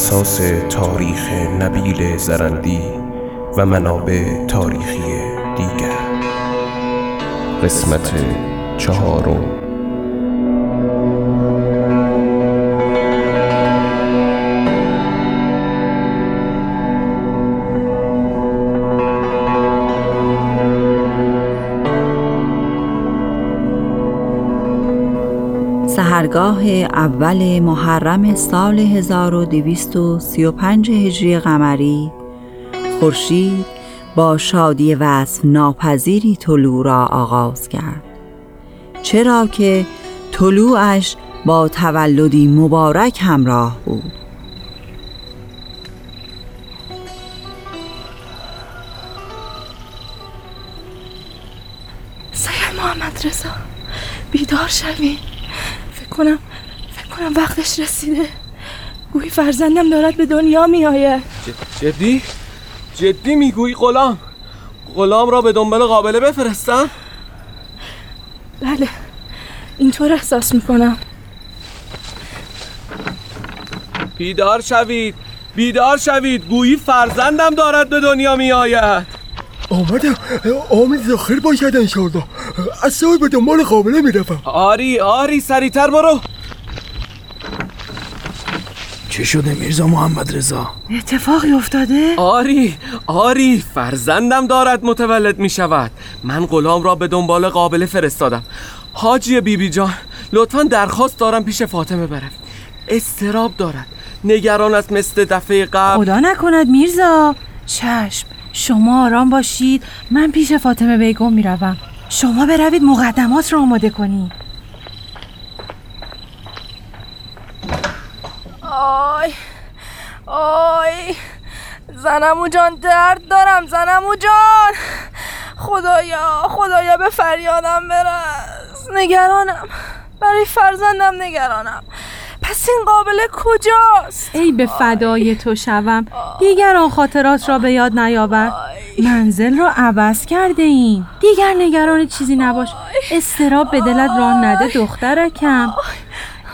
اساس تاریخ نبیل زرندی و منابع تاریخی دیگر. قسمت چهارم. سهرگاه اول محرم سال 1235 هجری قمری خورشید با شادی وصف ناپذیری طلوع را آغاز کرد. چرا که طلوعش با تولدی مبارک همراه بود. سید محمد رضا بیدار فکر کنم. فکر کنم وقتش رسیده. گویی فرزندم دارد به دنیا می آید جدی؟ جدی می‌گویی غلام؟ غلام را به دنبال قابله بفرستم؟ بله. اینطور احساس می کنم بیدار شوید. بیدار شوید. گویی فرزندم دارد به دنیا می آید آمدم. آمد زاخر باشد انشالله از سال به دنبال قابله میرفم آری آری سریعتر برو. چه شده میرزا محمد رضا؟ اتفاقی افتاده؟ آری آری فرزندم دارد متولد می شود من غلام را به دنبال قابله فرستادم. حاجی بیبی بی جان لطفا درخواست دارم پیش فاطمه بروید استراب دارد. نگران است مثل دفعه قبل. خدا نکند میرزا. چشم. شما آرام باشید. من پیش فاطمه بیگم می‌روم. شما بروید مقدمات را آماده کنید آی آی زنمو جان درد دارم زنمو جان. خدایا خدایا به فریادم برس. نگرانم. برای فرزندم نگرانم. این قابله کجاست؟ ای به فدای تو شوم. دیگر آن خاطرات را به یاد نیاور. منزل را عوض کرده ایم. دیگر نگران چیزی نباش. استراب به دلت راه نده دخترکم.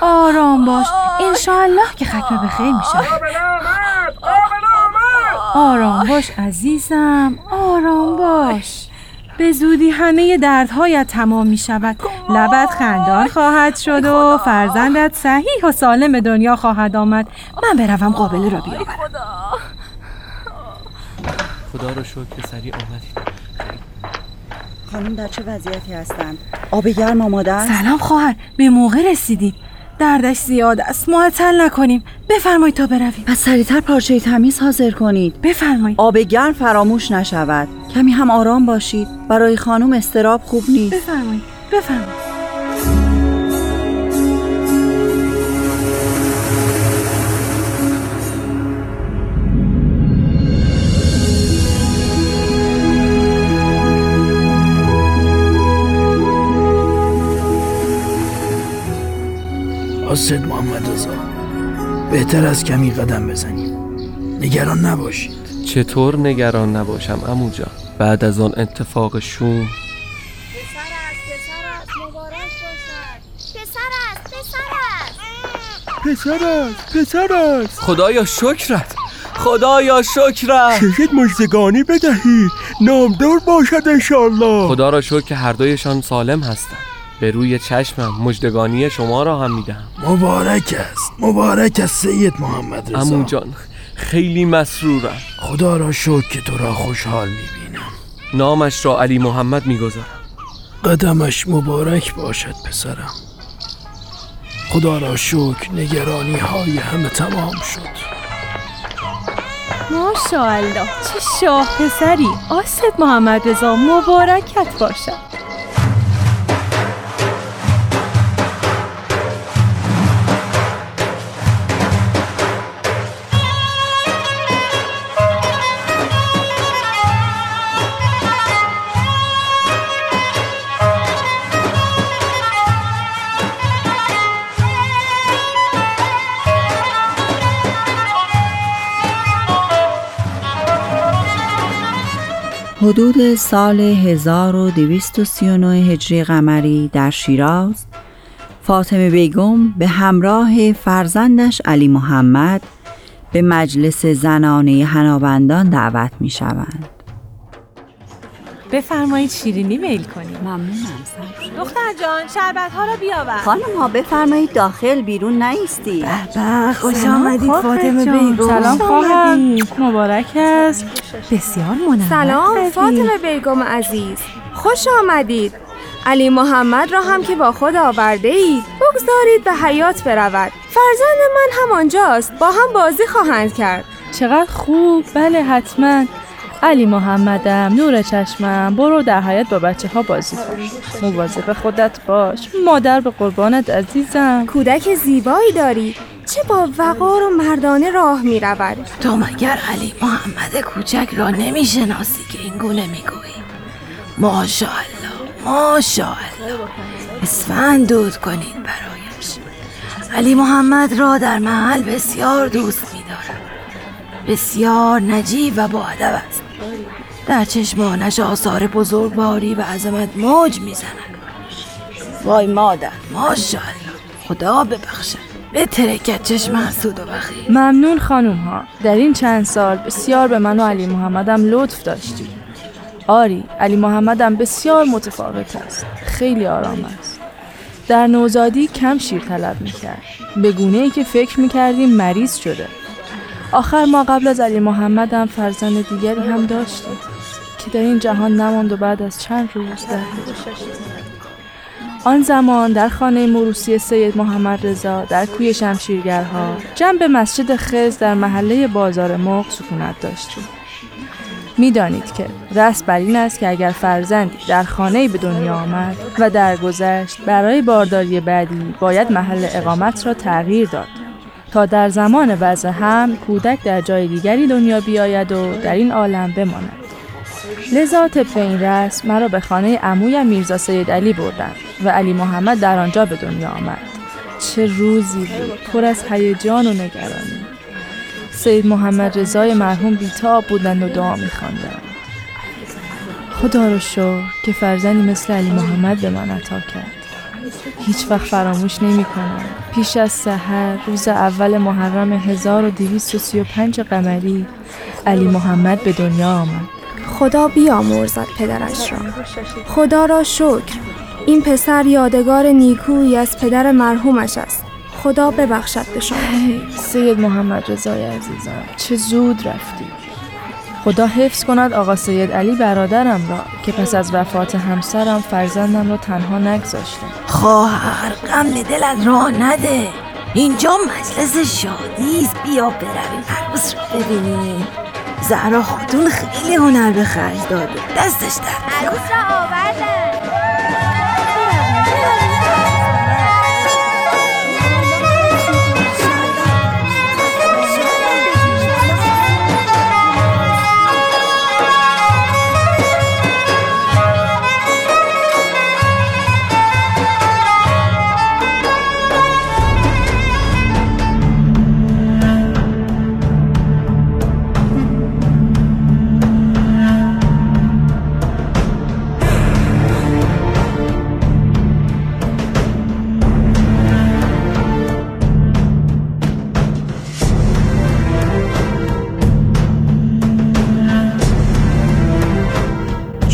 آرام باش. انشاءالله که ختم به خیر میشه. آرام باش عزیزم. آرام باش. به زودی همه دردهایت تمام می شود لبت خندان خواهد شد و فرزندت صحیح و سالم به دنیا خواهد آمد. من بروم قابله را بیاورم. خدا. رو شکر که سریع آمدید خانم در چه وضعیتی هستند؟ آب گرم آماده است؟ سلام خواهر. به موقع رسیدید دردش زیاد است. معطل نکنیم. بفرمایید تا برویم. پس سریعتر پارچه تمیز حاضر کنید. بفرمایید. آب گرم فراموش نشود. کمی هم آرام باشید. برای خانم استراب خوب نیست. بفرمایید. بفرمایید. آسد محمد رضا. بهتر از کمی قدم بزنیم. نگران نباشید. چطور نگران نباشم امو جان؟ بعد از آن اتفاق شوم. پسر است پسر است. مبارک باشد. پسر است پسر است. پسر است پسر است. خدایا شکرت. خدایا شکرت. ششت مجزگانی بدهید. نامدار باشد انشالله خدا را شکر که هر دویشان سالم هستند. به روی چشمم مجدگانی شما را هم می‌دهم. مبارک است. مبارک است سید محمد رضا. امو جان خیلی مسرورم. خدا را شکر که تو را خوشحال می‌بینم. نامش را علی محمد می‌گذارم. قدمش مبارک باشد پسرم. خدا را شکر نگرانی های همه تمام شد. ماشاءالله چه شاه پسری. آسد محمد رضا مبارکت باشد. حدود سال 1239 هجری قمری در شیراز فاطمه بیگم به همراه فرزندش علی محمد به مجلس زنانه هنابندان دعوت می شوند. بفرمایید شیرینی میل کنید ممنونم دختر جان شربت ها را بیاور. خانم ها بفرمایید داخل بیرون نیستی. خوش آمدید فاطمه بیگم سلام خواهر مبارک است. بسیار منور سلام فاطمه بیگم عزیز. خوش آمدید. علی محمد را هم که با خود آورده اید بگذارید به حیات برود. فرزند من همانجاست. با هم بازی خواهند کرد. چقدر خوب. بله حتما. علی محمدم نور چشمم. برو در حیات با بچه ها بازی کن. مواظب خودت باش. مادر به قربانت عزیزم. کودک زیبایی داری. چه با وقار و مردانه راه می رود تو مگر علی محمد کوچک را نمی‌شناسی که این گونه می‌گویی؟ ماشاءالله ماشاءالله. اسفند دود کنید برایش. علی محمد را در محل بسیار دوست می‌دارم. بسیار نجیب و با ادب است. در چشمانش آثار بزرگواری و عظمت موج می‌زند. وای مادر ماشاءالله. خدا ببخشد. بترکت چشم حسود و بخیل. ممنون خانوم ها در این چند سال بسیار به من و علی محمدم لطف داشتید. آری علی محمدم بسیار متفاوت است. خیلی آرام است. در نوزادی کم شیر طلب می‌کرد. به گونه ای که فکر می‌کردیم مریض شده. آخر ما قبل از علی محمدم فرزند دیگری هم داشتیم که در این جهان نماند و بعد از چند روز در آن زمان در خانه موروسی سید محمد رضا در کوی شمشیرگرها جنب مسجد خز در محله بازار مغ سکونت داشتیم. می‌دانید که رسم بر این است که اگر فرزندی در خانه به دنیا آمد و درگذشت برای بارداری بعدی باید محل اقامت را تغییر داد. تا در زمان وضع هم کودک در جای دیگری دنیا بیاید و در این عالم بماند. لذا طبق این رسم مرا به خانه عمویم میرزا سید علی بردند و علی محمد در آنجا به دنیا آمد. چه روزی بود پر از هیجان و نگرانی. سید محمد رضای مرحوم بیتاب بودند و دعا میخواندند. خدا رو شکر که فرزندی مثل علی محمد به من عطا کرد. هیچ وقت فراموش نمی کنم. پیش از سحر روز اول محرم 1235 قمری علی محمد به دنیا آمد. خدا بیامرزد پدرش را. خدا را شکر. این پسر یادگار نیکویی از پدر مرحومش است. خدا ببخشد به شما. سید محمد رضای عزیزم چه زود رفتی. خدا حفظ کند آقا سید علی برادرم را که پس از وفات همسرم فرزندم را تنها نگذاشتم. خواهر غم به دلت راه نده. اینجا مجلس شادی است. بیا برویم عروس را ببینیم. زهرا خاتون خیلی هنر به خرج داده. دستش در عروس را آوردن